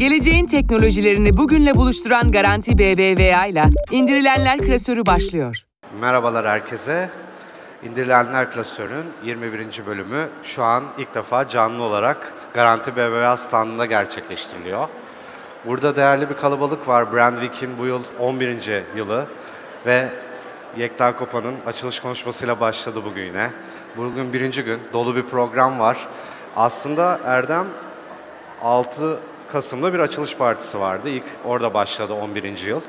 Geleceğin teknolojilerini bugünle buluşturan Garanti BBVA ile indirilenler klasörü başlıyor. Merhabalar herkese. İndirilenler Klasörü'nün 21. bölümü şu an ilk defa canlı olarak Garanti BBVA standında gerçekleştiriliyor. Burada değerli bir kalabalık var. Brandwick'in bu yıl 11. yılı ve Yekta Kopa'nın açılış konuşmasıyla başladı bugün yine. Bugün birinci gün, dolu bir program var. Aslında Erdem 6 Kasım'da bir açılış partisi vardı. İlk orada başladı 11. yıl.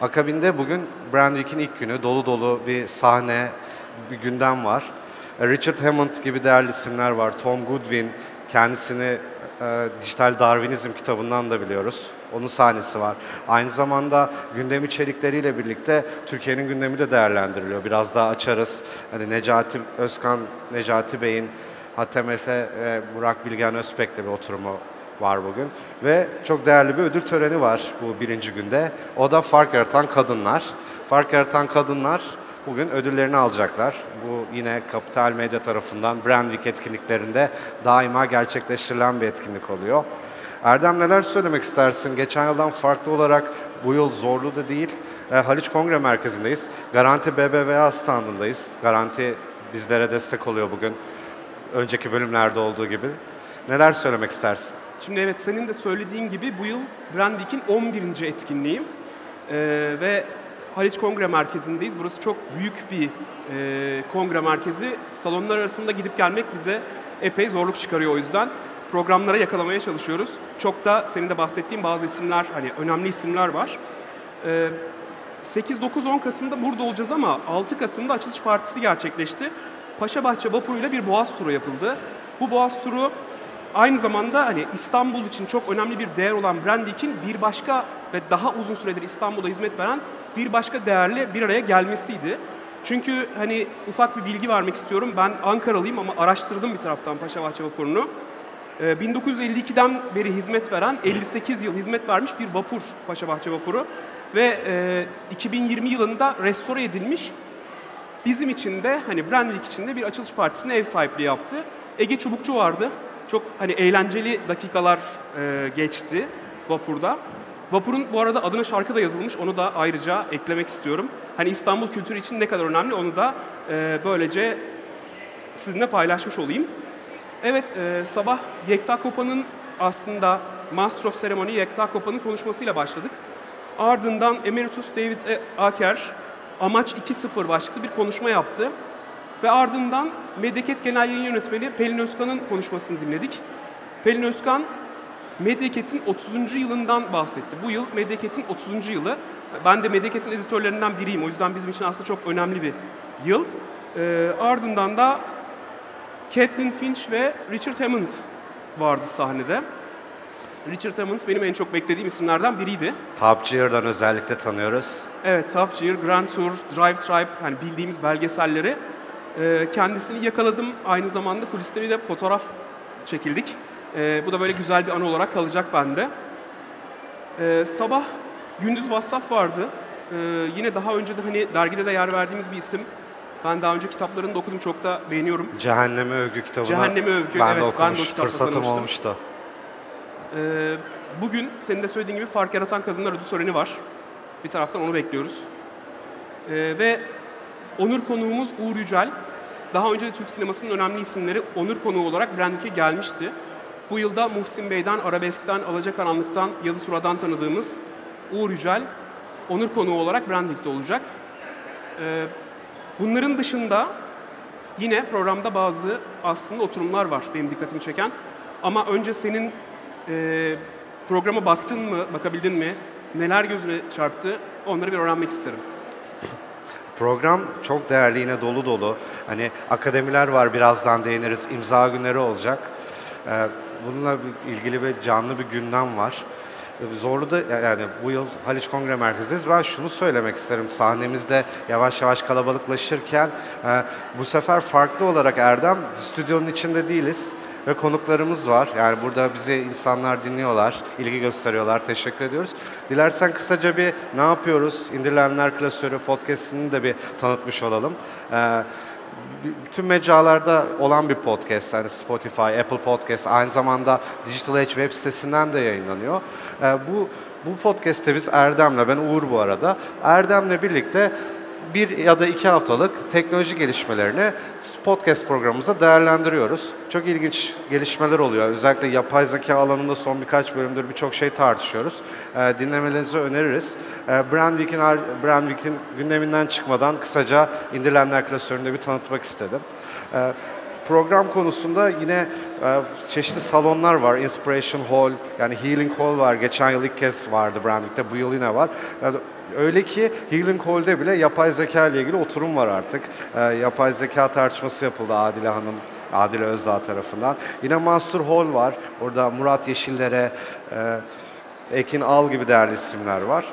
Akabinde bugün Brandwick'in ilk günü dolu dolu bir sahne, bir gündem var. E, Richard Hammond gibi değerli isimler var. Tom Goodwin, kendisini e, Dijital Darwinizm kitabından da biliyoruz. Onun sahnesi var. Aynı zamanda gündem içerikleriyle birlikte Türkiye'nin gündemi de değerlendiriliyor. Biraz daha açarız. Hani Necati Özkan, Necati Bey'in Hatem Efe ve Burak Bilgen Özbek'le bir oturumu var bugün. Ve çok değerli bir ödül töreni var bu birinci günde. O da fark yaratan kadınlar. Fark yaratan kadınlar bugün ödüllerini alacaklar. Bu yine Kapital Medya tarafından Brandwick etkinliklerinde daima gerçekleştirilen bir etkinlik oluyor. Erdem neler söylemek istersin? Geçen yıldan farklı olarak bu yıl zorlu da değil. E, Haliç Kongre Merkezi'ndeyiz. Garanti BBVA standındayız. Garanti bizlere destek oluyor bugün. Önceki bölümlerde olduğu gibi. Neler söylemek istersin? Şimdi evet senin de söylediğin gibi bu yıl Brandwick'in 11. etkinliği Ee, ve Haliç Kongre Merkezi'ndeyiz. Burası çok büyük bir e, kongre merkezi. Salonlar arasında gidip gelmek bize epey zorluk çıkarıyor o yüzden. Programlara yakalamaya çalışıyoruz. Çok da senin de bahsettiğin bazı isimler, hani önemli isimler var. Ee, 8-9-10 Kasım'da burada olacağız ama 6 Kasım'da açılış partisi gerçekleşti. Paşabahçe vapuruyla bir boğaz turu yapıldı. Bu boğaz turu aynı zamanda hani İstanbul için çok önemli bir değer olan Brandwick'in bir başka ve daha uzun süredir İstanbul'a hizmet veren bir başka değerle bir araya gelmesiydi. Çünkü hani ufak bir bilgi vermek istiyorum. Ben Ankaralıyım ama araştırdım bir taraftan Paşabahçe vapurunu. Ee, 1952'den beri hizmet veren, 58 yıl hizmet vermiş bir vapur Paşabahçe vapuru. Ve e, 2020 yılında restore edilmiş Bizim için de hani Brandwick için de bir açılış partisine ev sahipliği yaptı. Ege Çubukçu vardı. Çok hani eğlenceli dakikalar e, geçti vapurda. Vapurun bu arada adına şarkı da yazılmış. Onu da ayrıca eklemek istiyorum. Hani İstanbul kültürü için ne kadar önemli onu da e, böylece sizinle paylaşmış olayım. Evet, e, sabah Yekta Kopa'nın aslında Master of Ceremony Yekta Kopa'nın konuşmasıyla başladık. Ardından Emeritus David E. Aker Amaç 2.0 başlıklı bir konuşma yaptı. Ve ardından Medyeket Genel Yayın Yönetmeni Pelin Özkan'ın konuşmasını dinledik. Pelin Özkan, Medyaket'in 30. yılından bahsetti. Bu yıl Medyaket'in 30. yılı. Ben de Medyaket'in editörlerinden biriyim. O yüzden bizim için aslında çok önemli bir yıl. Ee, ardından da Catelyn Finch ve Richard Hammond vardı sahnede. Richard Hammond benim en çok beklediğim isimlerden biriydi. Top Gear'dan özellikle tanıyoruz. Evet, Top Gear, Grand Tour, Drive Tribe, hani bildiğimiz belgeselleri. Ee, kendisini yakaladım. Aynı zamanda kuliste bir de fotoğraf çekildik. Ee, bu da böyle güzel bir anı olarak kalacak bende. Ee, sabah Gündüz Vassaf vardı. Yine daha önce de hani dergide de yer verdiğimiz bir isim. Ben daha önce kitaplarını da okudum, çok da beğeniyorum. Cehenneme Övgü kitabını Cehenneme Övgü, ben evet, de ben de o okumuş kitapla fırsatım tanıştım. olmuştu. Ee, bugün senin de söylediğin gibi Fark Yaratan Kadınlar Ödül Töreni var. Bir taraftan onu bekliyoruz. Ee, ve onur konuğumuz Uğur Yücel. Daha önce de Türk sinemasının önemli isimleri onur konuğu olarak Brandwick'e gelmişti. Bu yılda Muhsin Bey'den, Arabesk'ten, Alacakaranlık'tan, Yazı Tura'dan tanıdığımız Uğur Yücel onur konuğu olarak Brandwick'te olacak. Ee, bunların dışında yine programda bazı aslında oturumlar var benim dikkatimi çeken. Ama önce senin e, programa baktın mı, bakabildin mi? Neler gözüne çarptı? Onları bir öğrenmek isterim. Program çok değerli yine dolu dolu. Hani akademiler var birazdan değiniriz. İmza günleri olacak. Ee, bununla ilgili bir canlı bir gündem var. Zorlu da yani bu yıl Haliç Kongre Merkezi'ndeyiz. Ben şunu söylemek isterim. Sahnemizde yavaş yavaş kalabalıklaşırken e, bu sefer farklı olarak Erdem stüdyonun içinde değiliz ve konuklarımız var. Yani burada bizi insanlar dinliyorlar, ilgi gösteriyorlar. Teşekkür ediyoruz. Dilersen kısaca bir ne yapıyoruz? İndirilenler Klasörü podcast'ini de bir tanıtmış olalım. Ee, tüm mecralarda olan bir podcast. Yani Spotify, Apple Podcast aynı zamanda Digital Edge web sitesinden de yayınlanıyor. Ee, bu bu podcast'te biz Erdem'le, ben Uğur bu arada, Erdem'le birlikte bir ya da iki haftalık teknoloji gelişmelerini podcast programımızda değerlendiriyoruz. Çok ilginç gelişmeler oluyor. Özellikle yapay zeka alanında son birkaç bölümdür birçok şey tartışıyoruz. Ee, dinlemelerinizi öneririz. Ee, Brandwick'in Brandwick'in gündeminden çıkmadan kısaca indirilenler klasöründe bir tanıtmak istedim. Ee, Program konusunda yine e, çeşitli salonlar var. Inspiration Hall, yani Healing Hall var. Geçen yıl ilk kez vardı Brandwick'te, bu yıl yine var. Yani öyle ki Healing Hall'de bile yapay zeka ile ilgili oturum var artık. E, yapay zeka tartışması yapıldı Adile Hanım, Adile Özdağ tarafından. Yine Master Hall var. Orada Murat Yeşillere, e, Ekin Al gibi değerli isimler var.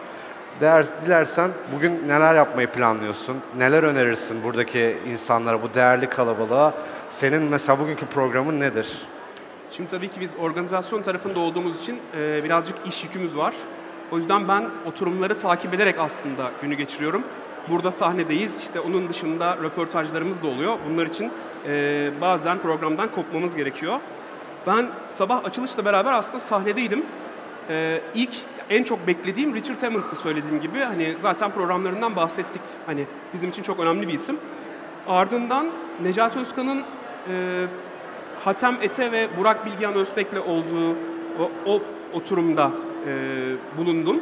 Değer, dilersen bugün neler yapmayı planlıyorsun? Neler önerirsin buradaki insanlara, bu değerli kalabalığa? Senin mesela bugünkü programın nedir? Şimdi tabii ki biz organizasyon tarafında olduğumuz için e, birazcık iş yükümüz var. O yüzden ben oturumları takip ederek aslında günü geçiriyorum. Burada sahnedeyiz. İşte onun dışında röportajlarımız da oluyor. Bunlar için e, bazen programdan kopmamız gerekiyor. Ben sabah açılışla beraber aslında sahnedeydim. E, ilk en çok beklediğim Richard Hammond'tı söylediğim gibi. Hani zaten programlarından bahsettik. Hani bizim için çok önemli bir isim. Ardından Necati Özkan'ın e, Hatem Ete ve Burak Bilgehan Özbek'le olduğu o, o oturumda bulundum.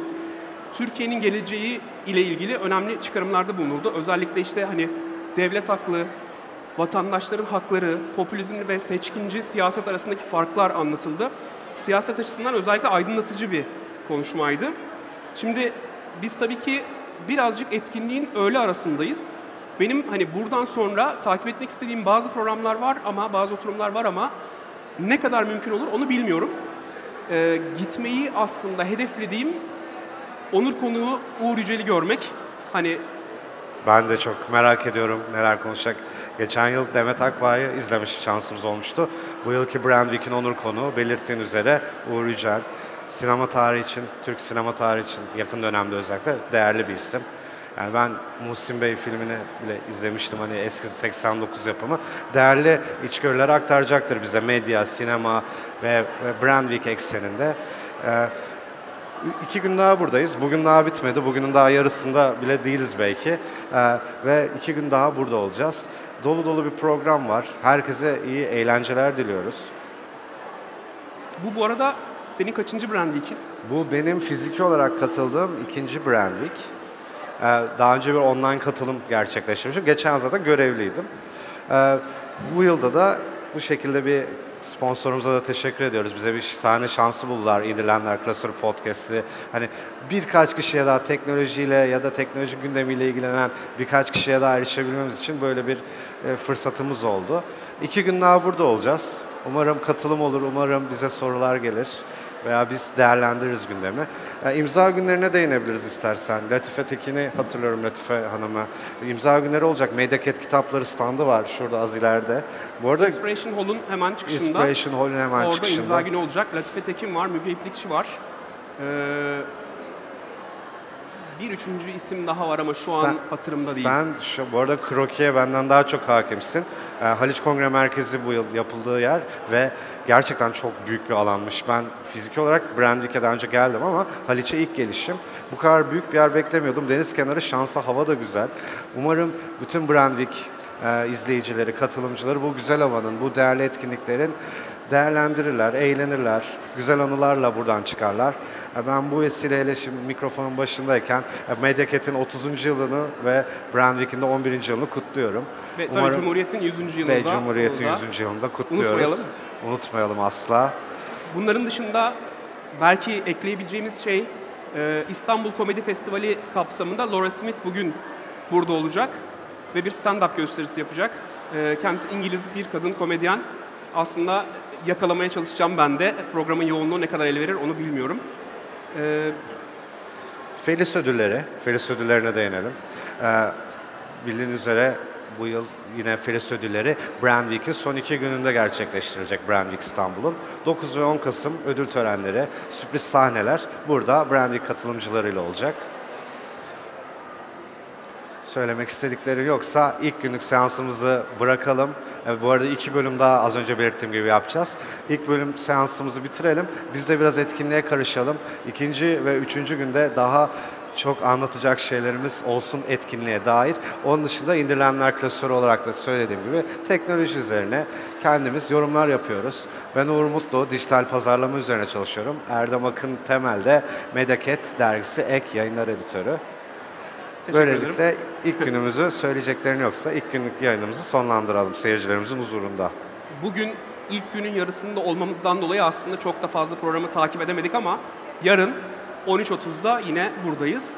Türkiye'nin geleceği ile ilgili önemli çıkarımlarda bulunuldu. Özellikle işte hani devlet haklı, vatandaşların hakları, popülizm ve seçkinci siyaset arasındaki farklar anlatıldı. Siyaset açısından özellikle aydınlatıcı bir konuşmaydı. Şimdi biz tabii ki birazcık etkinliğin öğle arasındayız. Benim hani buradan sonra takip etmek istediğim bazı programlar var ama bazı oturumlar var ama ne kadar mümkün olur onu bilmiyorum. Ee, gitmeyi aslında hedeflediğim onur konuğu Uğur Yücel'i görmek. Hani Ben de çok merak ediyorum neler konuşacak. Geçen yıl Demet Akbağ'ı izlemiş şansımız olmuştu. Bu yılki Brandwick'in onur konuğu belirttiğin üzere Uğur Yücel. Sinema tarihi için, Türk sinema tarihi için yakın dönemde özellikle değerli bir isim. Yani ben Muhsin Bey filmini bile izlemiştim hani eski 89 yapımı. Değerli içgörüleri aktaracaktır bize medya, sinema ve, Brandwick ekseninde. Ee, İki gün daha buradayız. Bugün daha bitmedi. Bugünün daha yarısında bile değiliz belki. Ee, ve iki gün daha burada olacağız. Dolu dolu bir program var. Herkese iyi eğlenceler diliyoruz. bu bu arada senin kaçıncı Brandwick'in? Bu benim fiziki olarak katıldığım ikinci Brandwick. Ee, daha önce bir online katılım gerçekleştirmiştim. Geçen yıl zaten görevliydim. Ee, bu yılda da bu şekilde bir sponsorumuza da teşekkür ediyoruz. Bize bir sahne şansı buldular İndirilenler Klasörü Podcast'i. Hani birkaç kişiye daha teknolojiyle ya da teknoloji gündemiyle ilgilenen birkaç kişiye daha erişebilmemiz için böyle bir e, fırsatımız oldu. İki gün daha burada olacağız. Umarım katılım olur, umarım bize sorular gelir veya biz değerlendiririz gündemi. E, imza günlerine değinebiliriz istersen. Latife Tekin'i hatırlıyorum Latife Hanım'ı. İmza günleri olacak. Mediaket kitapları standı var şurada az ileride. Bu arada Inspiration Hall'un hemen çıkışında. Inspiration Hall'ün hemen Orada çıkışında. imza günü olacak. Latife Tekin var, Müge İplikçi var. Ee, bir üçüncü isim daha var ama şu an hatırımda değil. Sen şu, bu arada krokiye benden daha çok hakimsin. Ee, Haliç Kongre Merkezi bu yıl yapıldığı yer ve gerçekten çok büyük bir alanmış. Ben fiziki olarak Brandwick'e daha önce geldim ama Haliç'e ilk gelişim. Bu kadar büyük bir yer beklemiyordum. Deniz kenarı şansa hava da güzel. Umarım bütün Brandwick e, izleyicileri, katılımcıları bu güzel havanın, bu değerli etkinliklerin değerlendirirler, eğlenirler, güzel anılarla buradan çıkarlar. E, Ben bu vesileyle şimdi mikrofonun başındayken e, Medyaket'in 30. yılını ve Brandwick'in de 11. yılını kutluyorum. Ve tabii Umarım- Cumhuriyet'in 100. yılında. ve Cumhuriyet'in burada. 100. yılında kutluyoruz. Unutmayalım. Unutmayalım asla. Bunların dışında belki ekleyebileceğimiz şey e, İstanbul Komedi Festivali kapsamında Laura Smith bugün burada olacak ve bir stand-up gösterisi yapacak. Kendisi İngiliz bir kadın komedyen. Aslında yakalamaya çalışacağım ben de. Programın yoğunluğu ne kadar el verir onu bilmiyorum. E, Felis ödülleri, Felis ödüllerine değinelim. Ee, bildiğiniz üzere bu yıl yine Felis ödülleri Brandwick'in son iki gününde gerçekleştirilecek Brandwick İstanbul'un. 9 ve 10 Kasım ödül törenleri, sürpriz sahneler burada Brandwick katılımcılarıyla olacak. Söylemek istedikleri yoksa ilk günlük seansımızı bırakalım. E, bu arada iki bölüm daha az önce belirttiğim gibi yapacağız. İlk bölüm seansımızı bitirelim. Biz de biraz etkinliğe karışalım. İkinci ve üçüncü günde daha çok anlatacak şeylerimiz olsun etkinliğe dair. Onun dışında indirilenler klasörü olarak da söylediğim gibi teknoloji üzerine kendimiz yorumlar yapıyoruz. Ben Uğur Mutlu, dijital pazarlama üzerine çalışıyorum. Erdem Akın Temel'de Medaket dergisi ek yayınlar editörü. Teşekkür ederim. Böylelikle ilk günümüzü söyleyeceklerin yoksa ilk günlük yayınımızı sonlandıralım seyircilerimizin huzurunda. Bugün ilk günün yarısında olmamızdan dolayı aslında çok da fazla programı takip edemedik ama yarın 13.30'da yine buradayız.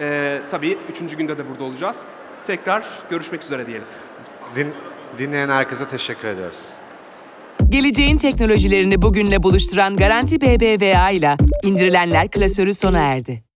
Ee, tabii üçüncü günde de burada olacağız. Tekrar görüşmek üzere diyelim. Din, dinleyen herkese teşekkür ediyoruz. Geleceğin teknolojilerini bugünle buluşturan Garanti BBVA ile indirilenler klasörü sona erdi.